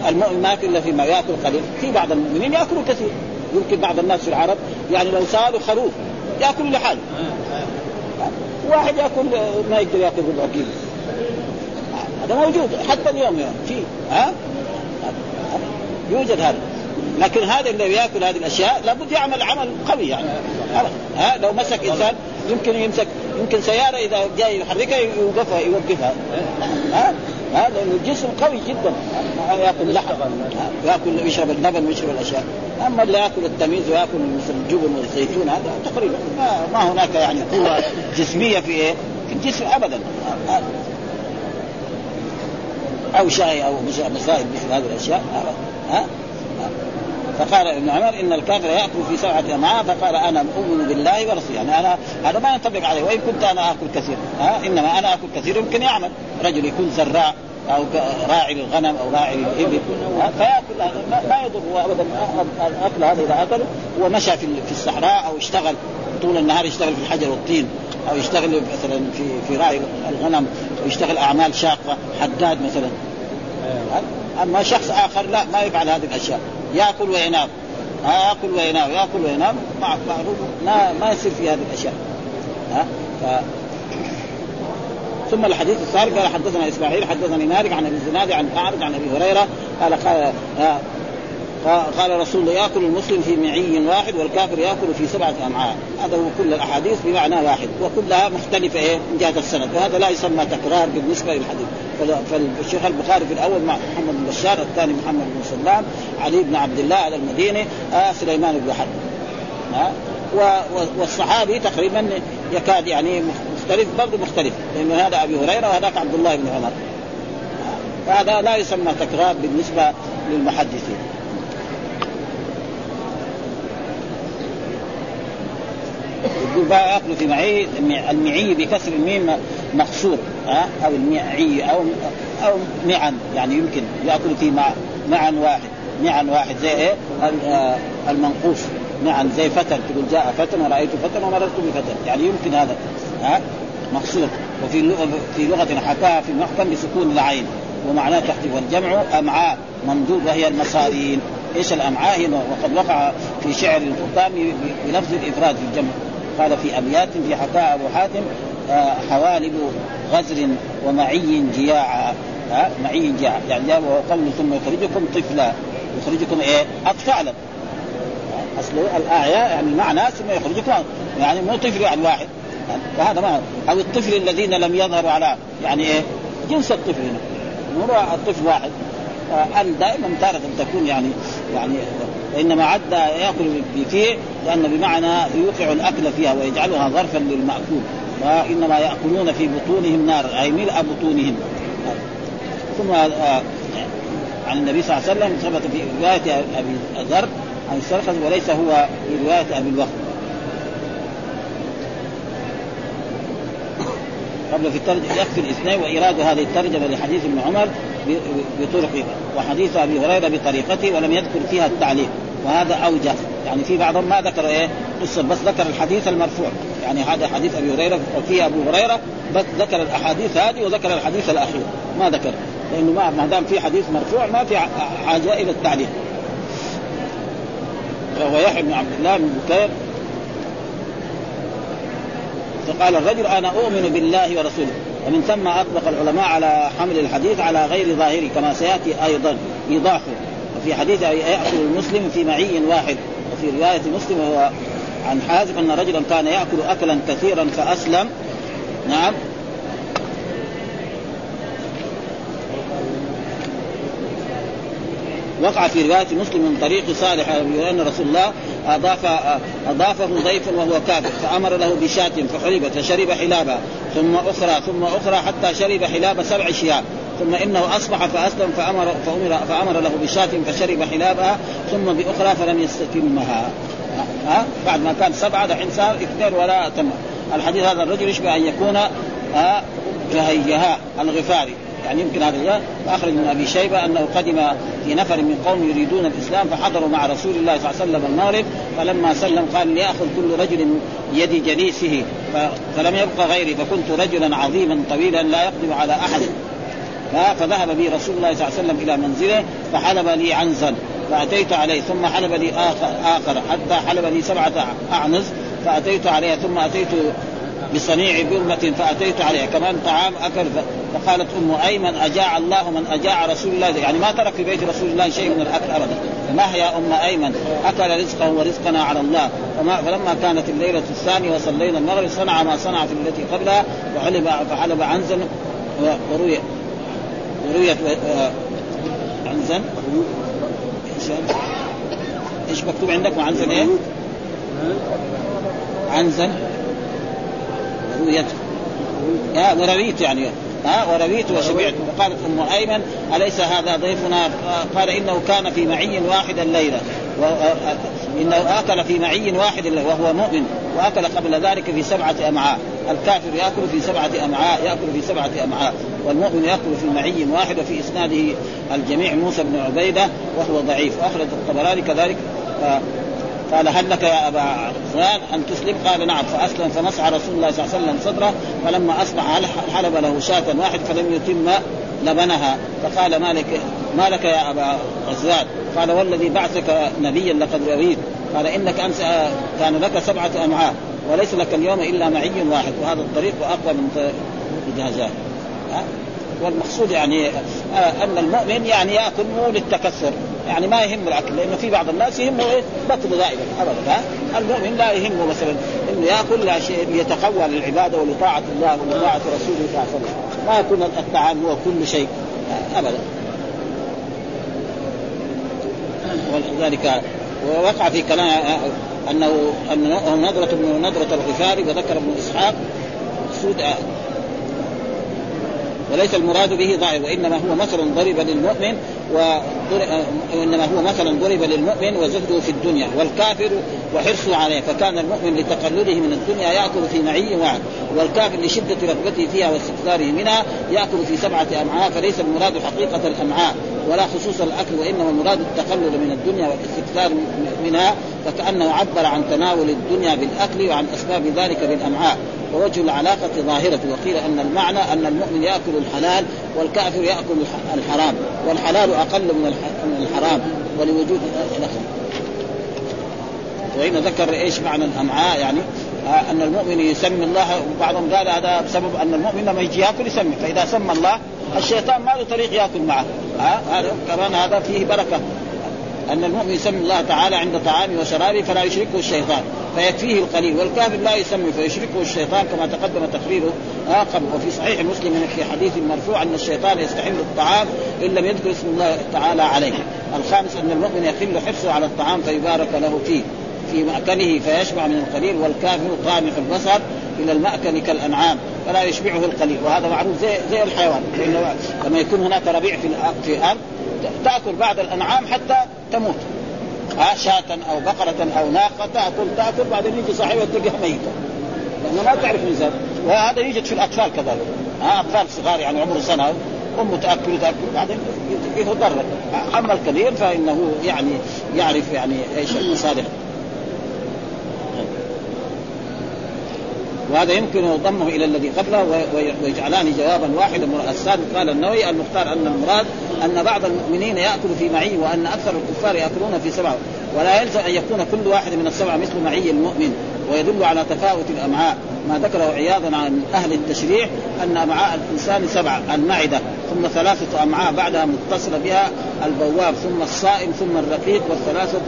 Speaker 1: المؤمن ما إلا فيما يأكل قليل في بعض المؤمنين يأكلوا كثير يمكن بعض الناس في العرب يعني لو سألوا خروف ياكل لحاله واحد ياكل ما يقدر ياكل ربع كيلو هذا موجود حتى اليوم يعني. في ها؟ يوجد هذا. لكن هذا اللي ياكل هذه الأشياء لابد يعمل عمل قوي يعني. ها؟ لو مسك إنسان يمكن يمسك يمكن سيارة إذا جاي يحركها يوقفها يوقفها. ها؟ هذا الجسم قوي جدا. يأكل لحم يأكل يشرب اللبن ويشرب الأشياء. أما اللي يأكل التميز ويأكل مثل الجبن والزيتون هذا تقريبا ما, ما هناك يعني قوة جسمية في إيه؟ في الجسم ابدا. أو شاي أو مسائل مثل هذه الأشياء ها؟ فقال ابن عمر إن الكافر يأكل في سبعة امعاء فقال أنا أؤمن بالله ورسوله. يعني أنا هذا ما ينطبق عليه. وإن كنت أنا آكل كثير ها؟ إنما أنا آكل كثير يمكن يعمل. رجل يكون زراع أو راعي للغنم أو راعي للإبل. فيأكل ما يضر. ابدا الاكل هذا إذا اكله ومشى في في الصحراء أو اشتغل. طول النهار يشتغل في الحجر والطين. أو يشتغل مثلا في في راعي الغنم. ويشتغل أعمال شاقة. حداد مثلا. أما شخص آخر لا ما يفعل هذه الأشياء. ياكل وينام. ياكل وينام ياكل وينام معروف ما ما يصير في هذه الأشياء. ها ف... ثم الحديث الثالث قال حدثنا إسماعيل حدثني مالك عن أبي الزناد عن أعرج عن أبي هريرة قال قال قال رسول الله يأكل المسلم في معي واحد والكافر يأكل في سبعة أمعاء. هذا هو كل الأحاديث بمعنى واحد وكلها مختلفة إيه من جهة السند. وهذا لا يسمى تكرار بالنسبة للحديث. فالشيخ البخاري في الأول مع محمد بن بشار الثاني محمد بن سلام علي بن عبد الله على المديني آه سليمان بن حرب. آه والصحابي تقريبا يكاد يعني مختلف برضه مختلف لأنه هذا أبي هريرة وهذاك عبد الله بن عمر. فهذا لا يسمى تكرار بالنسبة للمحدثين. يقول ياكل في معي المعي بكسر الميم مقصور. أو المعي أو أو معا يعني يمكن يأكل في مع معا واحد معا واحد زي إيه؟ آه، المنقوص. معا زي فتى تقول جاء فتى ورأيت فتى ومررت بفتى يعني يمكن هذا ها؟ مقصور وفي اللغة في لغة حكاها في المحكم بسكون العين ومعناه تحت والجمع أمعاء ممدود وهي المصارين. إيش الأمعاء؟ هنا وقد وقع في شعر القطام بلفظ الإفراد في الجمع. قال في أبيات في حكاء أبو حاتم حوالب غزر ومعي جياعا معي جياعا يعني جاء قول ثم يخرجكم طفلا. يخرجكم إيه؟ أطفالا. أصل الاعياء يعني معنى ثم يخرجكم. يعني مو طفل يعني واحد. فهذا ما أو الطفل الذين لم يظهروا على يعني إيه؟ جنس الطفل. هنا مو الطفل واحد. ان دائما تارة تكون يعني يعني وانما عد يأكل بفيه لأن بمعنى يوقع الأكل فيها ويجعلها ظرفا وإنما يأكلون في بطونهم نار أي ملء بطونهم. ثم آه، عن النبي صلى الله عليه وسلم ثبت في رواية أبي ذر عن السرخس وليس هو في رواية أبي الوقت قبل في الترجمة يكفي الاثنين وإيراد هذه الترجمة لحديث ابن عمر بطرقه. وحديث أبي هريرة بطريقته ولم يذكر فيها التعليق وهذا أوجه يعني في بعضهم ما ذكر إيه قصة بس ذكر الحديث المرفوع. يعني هذا حديث أبي هريرة وفيه أبو هريرة بس ذكر الأحاديث هذه وذكر الحديث الأخير. ما ذكر لأنه ما دام في حديث مرفوع ما في حاجة إلى التعليق وهو يحيى بن عبد الله بن بكير. فقال الرجل أنا أؤمن بالله ورسوله. ومن ثم اطلق العلماء على حمل الحديث على غير ظاهره كما سيأتي أيضا إيضاحه. وفي حديث يأكل المسلم في معي واحد وفي رواية مسلم وهو عن حازم أن رجلا كان يأكل اكلا كثيرا فأسلم. نعم. وقع في رواية مسلم من طريق صالح أن رسول الله اضاف أضافه ضيف وهو كافر فأمر له بشاة فحلبت فشرب حلابها ثم أخرى ثم أخرى حتى شرب حلاب سبع شياب. ثم إنه أصبح فأسلم فامر فامر فأمر له بشاة فشرب حلابها ثم بأخرى فلم يستتمها. ها؟ بعد ما كان سبعة دحين صار اثنين ولا تم الحديث هذا الرجل يشبه أن يكون ها الغفاري. يعني يمكن هذا واخرج من أبي شيبة أنه قدم في نفر من قوم يريدون الإسلام فحضروا مع رسول الله صلى الله عليه وسلم المغرب فلما سلم قال ليأخذ كل رجل يد جليسه فلم يبق غيري فكنت رجلا عظيما طويلا لا يقدم على أحد. فذهب بي رسول الله صلى الله عليه وسلم إلى منزله فحلب لي عنزا فأتيت عليه ثم حلب لي اخر, آخر حتى حلب لي سبعة أعنز فأتيت عليها ثم أتيت بصنيع برمة فأتيت عليها كمان طعام أكل فقالت أم أيمن أجاع الله من أجاع رسول الله يعني ما ترك في بيت رسول الله شيء من الأكل أبدا. ما هي أم أيمن؟ أكل رزقه ورزقنا على الله. فما فلما كانت الليلة الثانية وصلينا المغرب صنع ما صنع في التي قبلها وحلب فحلب عنزا وروي. ورويت عنزا إيش مكتوب عندك عنزا إيه؟ عنزا رويت. ها ورويت يعني. ها ورويت وشبعت فقالت أم أيمن أليس هذا ضيفنا؟ قال إنه كان في معي واحد الليلة انه أكل في معي واحد وهو مؤمن وأكل قبل ذلك في سبعة أمعاء. الكافر يأكل في سبعة أمعاء يأكل في سبعة أمعاء. والمؤمن يأكل في معي واحد وفي إسناده الجميع موسى بن عبيدة وهو ضعيف. وأخرج الطبراني كذلك. قال هل لك يا أبا فلان أن تسلم؟ قال نعم. فأسلم فمسح رسول الله صلى الله عليه وسلم صدره فلما أصبح حلب له شاة واحد فلم يتم لبنها. فقال ما لك ما لك يا أبا غزوان؟ قال والذي بعثك نبيا لقد رويت قال إنك امس كان لك سبعة أمعاء وليس لك اليوم إلا معي واحد وهذا الطريق أقوى من اجازات والمقصود يعني أن المؤمن يعني يأكل مو للتكثر يعني ما يهم الأكل لأنه في بعض الناس يهمه إيه؟ بطل دائما أبدا المؤمن لا يهمه مثلا إنه يأكل شيء ليتقوى للعبادة ولطاعة الله ولطاعة رسوله صلى الله عليه وسلم. ما يكون الطعام هو كل شيء أبدا. ولذلك ووقع في كلام أنه انه نظرة من نظرة الغفاري وذكر ابن إسحاق سود وليس المراد به ضعيف وإنما هو مثل ضرب للمؤمن وإنما هو مثلا ضرب للمؤمن وزهده في الدنيا والكافر وحرصه عليه فكان المؤمن لتقلده من الدنيا يأكل في معي واحد والكافر لشدة رغبته فيها واستكثاره منها يأكل في سبعة أمعاء فليس المراد حقيقة الأمعاء ولا خصوص الأكل وإنما المراد التقلد من الدنيا والاستكثار منها فكأنه عبر عن تناول الدنيا بالأكل وعن أسباب ذلك بالأمعاء. ووجه العلاقة ظاهرة وقيل أن المعنى أن المؤمن يأكل الحلال والكافر يأكل الحرام والحلال أقل من الحرام ولوجود وهنا ذكر إيش معنى الأمعاء؟ يعني آه أن المؤمن يسمي الله وبعضهم قال هذا بسبب أن المؤمن لما يجي يأكل يسمي فإذا سمى الله الشيطان ما له طريق يأكل معه. آه هذا كمان هذا فيه بركة. أن المؤمن يسمي الله تعالى عند طعامه وشرابه فلا يشركه الشيطان فيكفيه القليل والكافر لا يسمي فيشركه الشيطان كما تقدم تقريره قبل وفي صحيح مسلم في حديث مرفوع أن الشيطان يستحل الطعام إن لم يذكر اسم الله تعالى عليه. الخامس أن المؤمن يخل حرصه على الطعام فيبارك له فيه في مأكله فيشبع من القليل والكافر طامح البصر إلى المأكل كالأنعام فلا يشبعه القليل وهذا معروف زي زي الحيوان لما يكون هناك ربيع في في الأرض تأكل بعض الأنعام حتى تموت. شاة أو بقرة أو ناقة تاكل تأكل بعدين يجي صاحبها تلقاها ميتة. لأنه ما تعرف ميزان وهذا يوجد في الأطفال كذلك. ها أطفال صغار يعني عمره سنة. امه تأكل تأكل بعدين يضر أما الكبير فإنه يعني يعرف يعني إيش المصالح وهذا يمكن ضمه إلى الذي قبله ويجعلان جوابا واحدا. السادس قال النووي المختار أن المراد أن بعض المؤمنين يأكل في معي وأن أكثر الكفار يأكلون في سبعه ولا يلزم أن يكون كل واحد من السبعه مثل معي المؤمن ويدل على تفاوت الأمعاء. ما ذكره عياضا عن أهل التشريع أن أمعاء الإنسان سبعه المعدة ثم ثلاثة أمعاء بعدها متصلة بها البواب ثم الصائم ثم الرقيق والثلاثة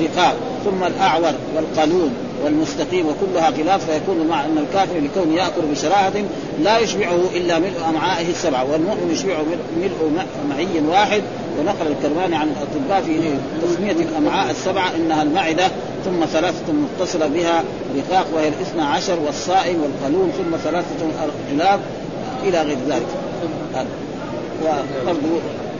Speaker 1: رقاب ثم الأعور والقانون والمستقيم وكلها خلاف فيكون مع أن الكافر لكون يأكل بشراهة لا يشبعه إلا ملء أمعائه السبعه والمؤمن يشبعه ملء معي واحد. ونقل الكرماني عن الأطباء في تسمية الأمعاء السبعه إنها المعدة ثم ثلاثة متصله بها رقاق وهي الاثنى عشر والصائم والقلون ثم ثلاثة الخلاف إلى غير ذلك.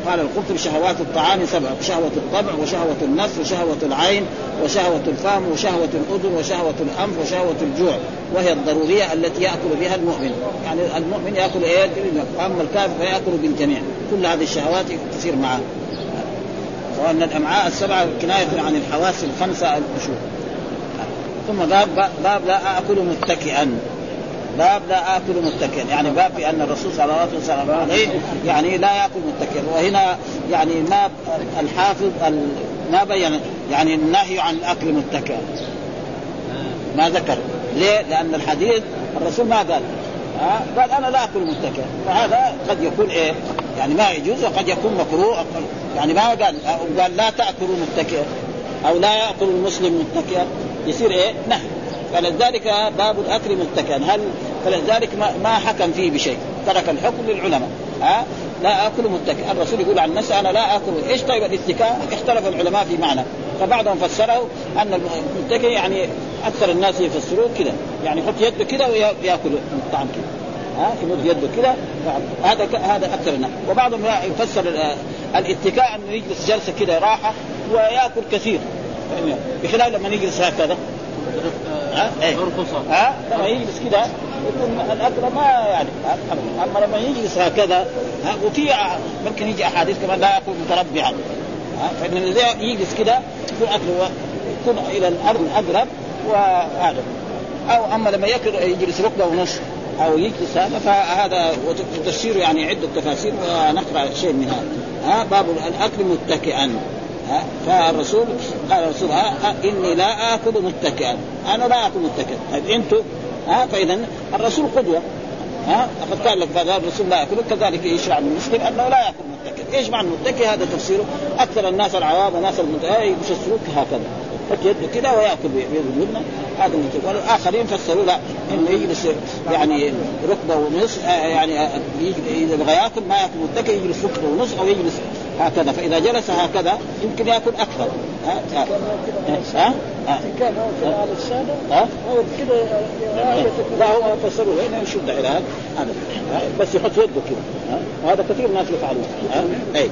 Speaker 1: قال القرطبي شهوات الطعام سبع شهوة الطبع وشهوة النفس وشهوة العين وشهوة الفم وشهوة الأذن وشهوة الأنف وشهوة الجوع وهي الضرورية التي يأكل بها المؤمن. يعني المؤمن يأكل إيه؟ أما الكافر فيأكل بالجميع. كل هذه الشهوات تصير معه. وأن الأمعاء السبعة كناية عن الحواس الخمسة المشهور ثم باب باب لا آكل متكئا. باب لا آكل متكئا. يعني باب في أن الرسول صلى الله عليه وسلم يعني لا يأكل متكئا. وهنا يعني ما الحافظ ما بين يعني النهي عن الأكل متكئا. ما ذكر. ليه؟ لأن الحديث الرسول ما قال. ها قال أنا لا آكل متكئا. فهذا قد يكون إيه؟ يعني ما يجوز وقد يكون مكروه. يعني ما قال. قال لا تأكلوا متكئا. أو لا يأكل المسلم متكئا. يصير إيه؟ نهي. فلذلك باب الأكل متكئا. هل فلذلك ما, حكم فيه بشيء؟ ترك الحكم للعلماء. ها؟ لا أكل متكئا. الرسول يقول عن نفسه أنا لا أكل. إيش طيب الاتكاء؟ اختلف العلماء في معنى. فبعضهم فسره أن المتكئ يعني أكثر الناس يفسروه كذا. يعني يحط يده كذا ويأكل الطعام كذا. ها؟ يمد يده كذا. هذا هذا أكثر الناس. وبعضهم يفسر الاتكاء أنه يجلس جلسة كذا راحة ويأكل كثير. بخلاف لما يجلس هكذا. ها إيه ها لما يجلس كذا يكون الأكل ما يعني اما لما يجلس هكذا. ها وفي ممكن يجي أحاديث كمان لا يكون متربعا. ها فإن الذي يجلس كذا يكون اكله يكون إلى الأرض أقرب وهذا أو أما لما يجلس ركبة ونص أو يجلس هذا فهذا وتفسير يعني عدة تفاسير ونقرأ شيء من هذا. ها باب الأكل متكئا. فالرسول قال الرسول إني لا آكل متكئا. أنا لا آكل متكئا. طيب أنتم؟ ها فإذا الرسول قدوة. ها لقد قال لك هذا الرسول لا يأكل كذلك يشرع المسلم أنه لا يأكل متكئ، إيش معنى متكئ؟ هذا تفسيره. أكثر الناس العوام الناس يمشي السلوك هكذا. يحط يده كذا ويأكل بيد اليمنى. هذا المتكئ، والاخرين فسروا لا إنه يجلس يعني ركبة ونصف يعني اذا يبغى يأكل ما يأكل متكئ يجلس ركبة ونصف أو يجلس هكذا فإذا جلس هكذا يمكن يأكل أكثر. ها؟ ها؟ ها؟
Speaker 3: ها؟ كده
Speaker 1: لا هو فسروا هنا يشد إلى هذا بس يحط يده كده. وهذا كثير ناس يفعلون. اي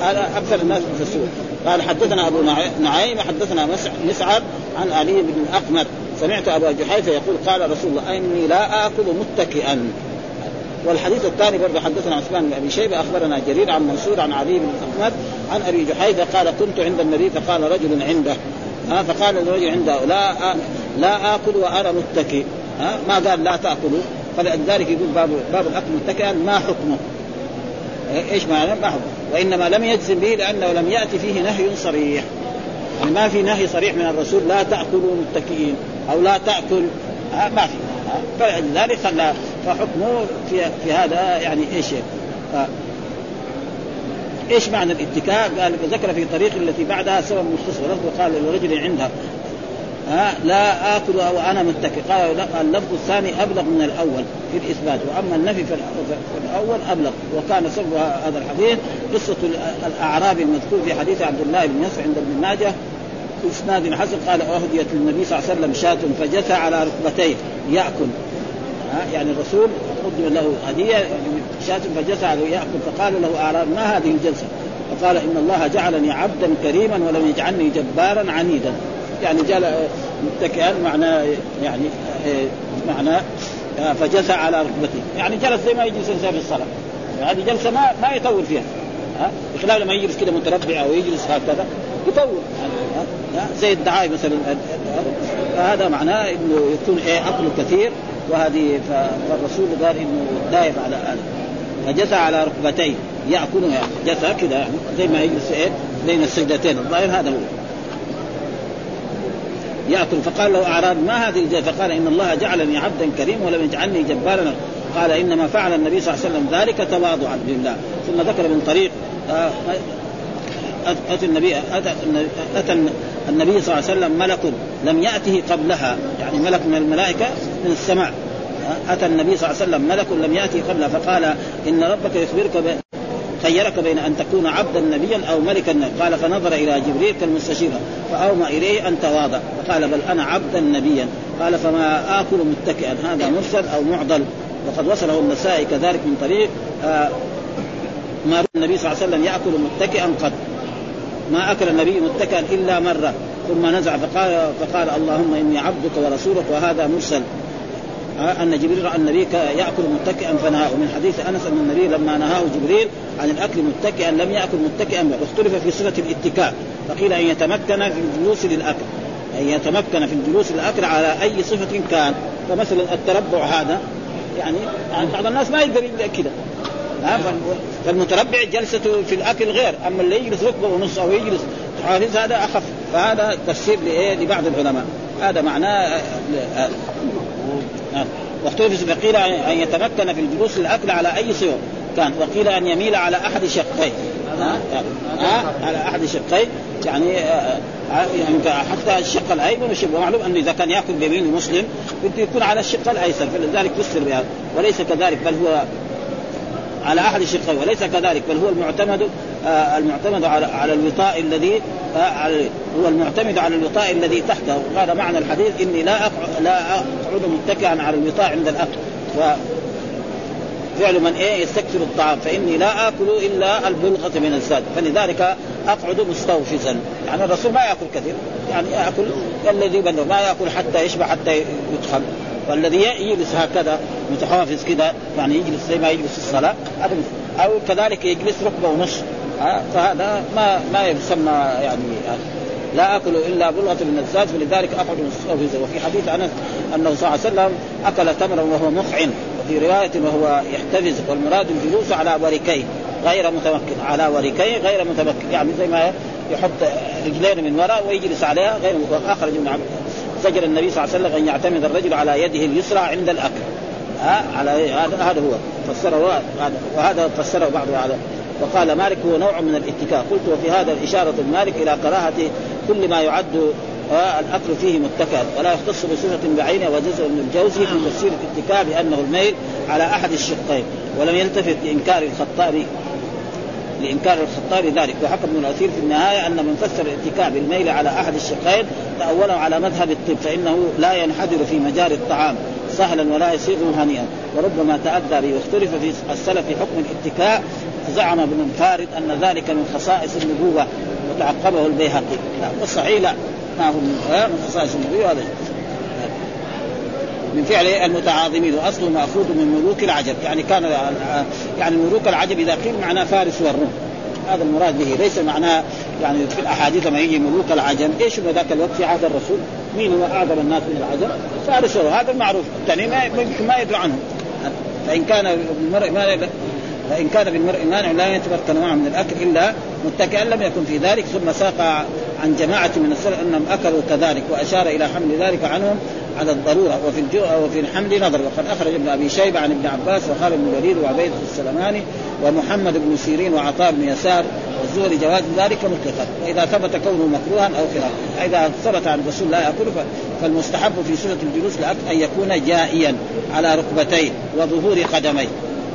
Speaker 1: هذا أكثر الناس يفسرون. قال حدثنا أبو نعيم حدثنا مسعد عن علي بن الأقمر. سمعت أبا جحيفة يقول قال رسول الله إني لا آكل متكئا. والحديث الثاني برضه حدثنا عثمان بن أبي شيبة أخبرنا جرير عن منصور عن علي بن احمد عن أبي جحيفة قال كنت عند النبي فقال رجل عنده. ها فقال الرجل عنده لا لا آكل وأنا متكئ. ها ما قال لا تأكلوا. فلذلك يقول باب باب الأكل متكئا ما حكمه. إيش معنى ما حكمه؟ وإنما لم يجزم به لأنه لم يأتي فيه نهي صريح. يعني ما في نهي صريح من الرسول لا تأكلوا متكئين. أو لا تأكل. ما في. فلذلك خلى فحكمه في, في هذا يعني إيش. إيش معنى الاتكاء؟ قال ذكر في طريق التي بعدها سبب مختص ولفظ قال لرجل عندها ها لا آكل وأنا متكئ قال اللفظ الثاني أبلغ من الأول في الإثبات وأما النفي في الأول أبلغ وكان سبب هذا الحديث قصة الأعرابي المذكور في حديث عبد الله بن يسر عند ابن ماجه إسناد حسن. قال أهديت للنبي صلى الله عليه وسلم شاة فجثى على ركبتيه. يأكل. يعني الرسول قدم له هدية شاة فجلس على يأكل. فقال له اعراب ما هذه الجلسة؟ فقال إن الله جعلني عبدا كريما ولم يجعلني جبارا عنيدا. يعني جعل متكئا معناه يعني معناه فجلس على ركبته يعني جلس زي ما يجلس الانسان في الصلاة. هذه جلسة ما ما يطول فيها. ها؟ بخلاف لما يجلس كده متربع أو يجلس هكذا يطول. زي الدعاء مثلا. فهذا معناه إنه يكون إيه اكله كثير وهذه فالرسول قال إنه لا يفعل هذا. فجثى على ركبتيه ياكلها جثى كذا يعني زي ما يجلس إيه؟ بين السجدتين. الظاهر هذا هو. يأكل فقال له اعراب ما هذه الجثة؟ فقال إن الله جعلني عبدا كريما ولم يجعلني جبارا. قال إنما فعل النبي صلى الله عليه وسلم ذلك تواضعا لله. ثم ذكر من طريق أتى النبي أتى النبي صلى الله عليه وسلم ملك لم يأته قبلها يعني ملك من الملائكة من السماء. أتى النبي صلى الله عليه وسلم ملك لم يأته قبلها فقال إن ربك يخبرك. خيرك بين أن تكون عبدا نبيا أو ملكا. قال فنظر إلى جبريل كالمستشير فاومى إليه أن تواضع. فقال بل أنا عبدا نبيا. قال فما آكل متكئا هذا مرسل أو معضل؟ وقد وصله النسائي كذلك من طريق آه ما النبي صلى الله عليه وسلم يأكل متكئا قد ما أكل النبي متكئا إلا مرة. ثم نزع فقال فقال اللهم إني عبدك ورسولك وهذا مرسل. أن جبريل رأى النبي يأكل متكئا فنهاه. من حديث أنس أن النبي لما نهاه جبريل عن الأكل متكئا لم يأكل متكئا واختلف في صفه الاتكاء. فقيل أن يتمكن في الجلوس للأكل. أن يتمكن في الجلوس للاكل على أي صفة كان. فمثلا التربع هذا يعني, يعني بعض الناس ما يقدر كذا فالمتربع جلسته في الأكل غير أما اللي يجلس ركبة ونص أو يجلس حافظ هذا أخف. فهذا تفسير لإيه؟ لبعض العلماء. هذا معناه واختلف فقيل أن يتمكن في الجلوس للأكل على أي صور كان وقيل أن يميل على أحد شقيه على أحد شقيه يعني يعني حتى الشق الأيمن ومعلوم انه إذا كان يأكل بيمين مسلم بده يكون على الشق الأيسر فلذلك فسر بهذا. وليس كذلك بل هو على أحد الشقين وليس كذلك بل هو المعتمد آه المعتمد على على الوطاء الذي آه هو المعتمد على الوطاء الذي تحته. هذا معنى الحديث إني لا أقعد لا أقعد متكئا على الوطاء عند الاكل فعل من إيه؟ يستكثر الطعام. فإني لا آكل إلا البلغة من الزاد. فلذلك أقعد مستوفزا. يعني الرسول ما يأكل كثير. يعني يأكل الذي بلغ ما يأكل حتى يشبع حتى يدخل. والذي يجلس هكذا متحافظ كذا يعني يجلس زي ما يجلس الصلاة أو كذلك يجلس ركبة ونص فهذا ما ما يسمى يعني لا أكل إلا بلغة من الزاد فلذلك اقعد مستوفزا وفي حديث أنس أنه صلى الله عليه وسلم أكل تمرا وهو مخعن. وفي رواية وهو يحتفز والمراد الجلوس على وركيه. غير متمكن. على وركيه غير متمكن. يعني زي ما يحط رجلين من وراء ويجلس عليها غير أخرج ابن عبد زجر النبي صلى الله عليه وسلم أن يعتمد الرجل على يده اليسرى عند الأكل. ها؟ على هذا هذا هو. فسره وهذا فسره بعض هذا. وقال مالك هو نوع من الاتكاء. قلت وفي هذا الإشارة مالك إلى كراهة كل ما يعد الأكل فيه متكئا ولا يختص بصفة بعينها وجزء من الجوزي في تفسير الاتكاء بأنه الميل على أحد الشقين. ولم يلتفت لإنكار الخطابي لإنكار الخطابي ذلك. وحكى ابن الأثير في النهاية أن من فسر الاتكاء بالميل على أحد الشقين تأوله على مذهب الطب فإنه لا ينحدر في مجاري الطعام سهلا ولا يصيغ هنيئا. وربما تأدى به واختلف في السلف في حكم الاتكاء. زعم ابن فارد أن ذلك من خصائص النبوة وتعقبه البيهقي. لا والصحيح لا ما هو من خصائص النبوة هذا من فعل المتعاظمين واصله مأخوذ من ملوك العجب. يعني كان يعني ملوك العجب إذا قيل معناه فارس والروم. هذا المراد به ليس معناه يعني في الأحاديث لما يجي ملوك العجم. إيش هو ذاك الوقت في عهد الرسول؟ مين هو أعظم الناس من العجم؟ فارس هذا المعروف الثاني ما يمكن ما يدري عنه. فإن كان المرء ما فإن كان بالمرء مانع لا يتمكن معه من الأكل إلا متكئا لم يكن في ذلك ثم ساق عن جماعة من السلف أنهم أكلوا كذلك وأشار إلى حمل ذلك عنهم. على الضرورة وفي الجو وفي الحمل نظر. وقد أخرج ابن أبي شيبة عن ابن عباس وخالد بن الوليد وعبيده السلماني ومحمد بن سيرين وعطاء بن يسار والزهري جواز ذلك مطلقا. وإذا ثبت كونه مكروها أو خلافا اذا ثبت عن الرسول لا ياكل فالمستحب في سنه الجلوس لاكل أن يكون جائيا على ركبتيه وظهور قدميه.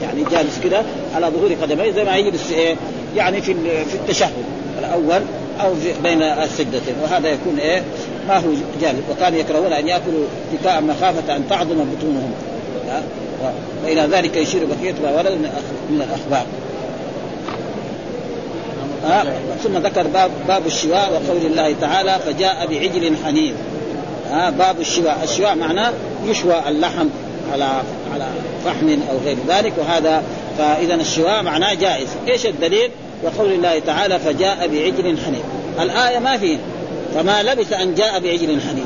Speaker 1: يعني جالس كده على ظهور قدميه زي ما يجلس إيه؟ يعني في في التشهد الأول أو بين السجدتين. وهذا يكون إيه؟ ما هو جالس وكانوا يكرهون أن يأكلوا اتكاء مخافة أن تعظم بطونهم. وإلى ذلك يشير بقية ما ورد من الأخبار. ثم ذكر باب باب الشواء وقول الله تعالى فجاء بعجل حنين آه باب الشواء. الشواء معناه يشوى اللحم على على فحم أو غير ذلك وهذا فإذا الشواء معناه جائز. إيش الدليل؟ وقول الله تعالى فجاء بعجل حنين الآية ما في فما لبث أن جاء بعجل حنين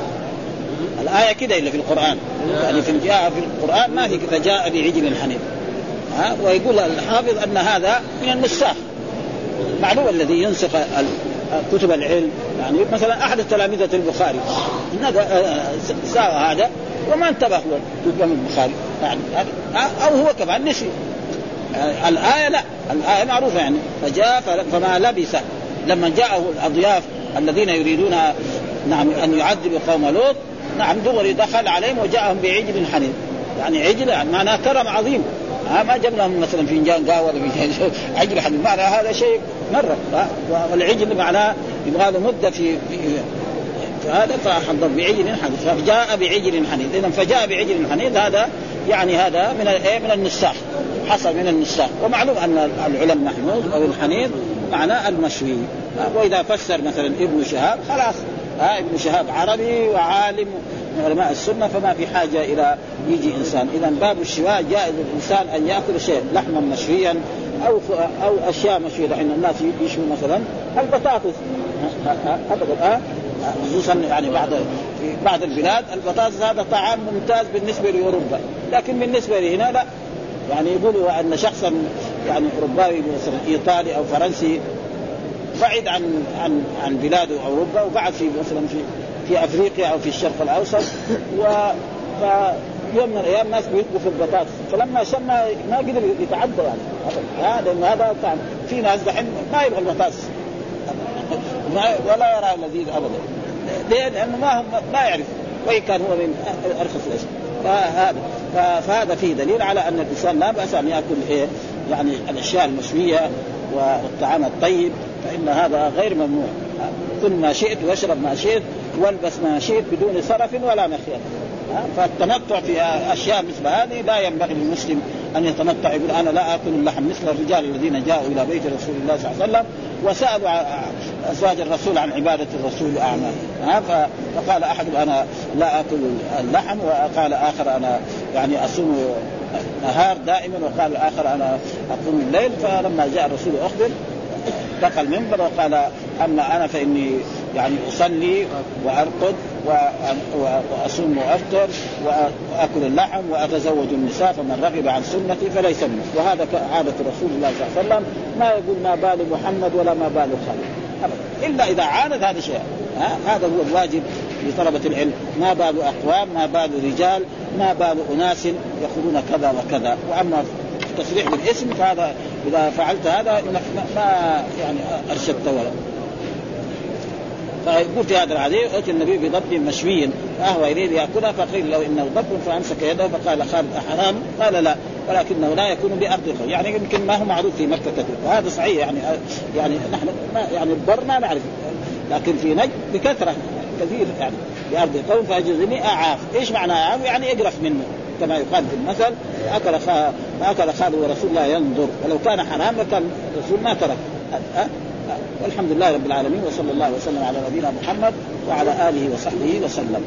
Speaker 1: الآية كده إلا في القرآن. يعني في جاء في القرآن ما في فجاء بعجل حنين ها ويقول الحافظ أن هذا من النساخ. معلوم الذي ينسخ كتب العلم. يعني مثلا أحد تلامذه البخاري. ساوى هذا وما انتبه له الامام البخاري. يعني أو هو كمان نسي. الآية لا. الآية معروفة يعني. فجاء فما لبث. لما جاءه الأضياف الذين يريدون نعم أن يعذبوا قوم لوط نعم دغري دخل عليهم وجاءهم بعجل حنين يعني عجل يعني معناه كرم عظيم. ها ما جاب لهم مثلا فنجان قهوة ولا فنجان عجل حنين معنى هذا شيء مرة. والعجل معناه يبغى له مدة في, فهذا فحضر بعجل حنيذ فجاء بعجل حنيذ اذا فجاء بعجل حنيذ هذا يعني هذا من إيه من النساخ. حصل من النساخ. ومعلوم أن العلا المحمود أو الحنيذ معناه المشوي. وإذا فسر مثلا ابن شهاب خلاص. ها ابن شهاب عربي وعالم من علماء السنة فما في حاجة إلى يجي إنسان. اذا باب الشواء جائز للانسان أن يأكل شيء لحما مشويا أو أو أشياء مشوية لأن الناس يشوي مثلا البطاطس. ابدا خصوصا يعني بعض في بعض البلاد البطاطس هذا طعام ممتاز بالنسبة لأوروبا. لكن بالنسبة لهنا لا. يعني يقولوا أن شخصا يعني أوروباوي مثلا إيطالي أو فرنسي بعد عن عن عن بلاده أوروبا وقعد في مثلا في في أفريقيا أو في الشرق الأوسط. و ف يوم من الأيام ناس بيلقوا في البطاطس. فلما شم ما قدر يتعدى يعني. هذا لأن هذا طعم في ناس دحين ما يبغى البطاطس. ولا يرى لذيذ ابدا. ليه؟ لأنه ما هم ما يعرف وان كان هو من أرخص الاشياء فهذا فهذا فيه دليل على أن الإنسان لا بأس أن يأكل إيه؟ يعني الأشياء المشوية. والطعام الطيب فإن هذا غير ممنوع. كل ما شئت واشرب ما شئت والبس ما شئت بدون سرف ولا مخيط فالتمتع في أشياء مثل هذه لا ينبغي للمسلم أن يتمتع يقول أنا لا آكل اللحم مثل الرجال الذين جاءوا إلى بيت رسول الله صلى الله عليه وسلم وسألوا أزواج الرسول عن عبادة الرسول وأعماله. فقال أحد أنا لا آكل اللحم وقال آخر أنا يعني أصوم نهار دائما وقال الآخر أنا أقوم الليل فلما جاء الرسول أخبر دخل المنبر وقال أما أنا فإني يعني أصلي وأرقد وأصوم وأفطر وأكل اللحم وأتزوج النساء فمن رغب عن سنتي فليس مني. وهذا عادة رسول الله صلى الله عليه وسلم. ما يقول ما بال محمد ولا ما بال خالد. إلا إذا عاند هذا شيء هذا هو الواجب لطلبة العلم ما بال أقوام ما بال رجال ما بال أناس يقولون كذا وكذا. وأما التصريح بالاسم فهذا إذا فعلت هذا ما يعني أرشدت ولا. فيقول في هذا الحديث أتي النبي بضب مشوي فهو يريد ياكلها فقيل له إنه ضب فأمسك يده فقال خالد حرام قال لا ولكنه لا يكون بأرض يعني يمكن ما هو معروف في مكة كثير. وهذا صحيح يعني يعني نحن ما يعني البر ما نعرف لكن في نجد بكثرة. كثير يعني بأرض القوم فاجزني أعاف، إيش معنى أعاف؟ يعني اقرف منه. كما يقال في المثل أكل خا... أكل خالد ورسول الله ينظر. ولو كان حرام لكان الرسول ما ترك. أه؟ والحمد لله رب العالمين وصلى الله وسلم على نبينا محمد وعلى آله وصحبه وسلم.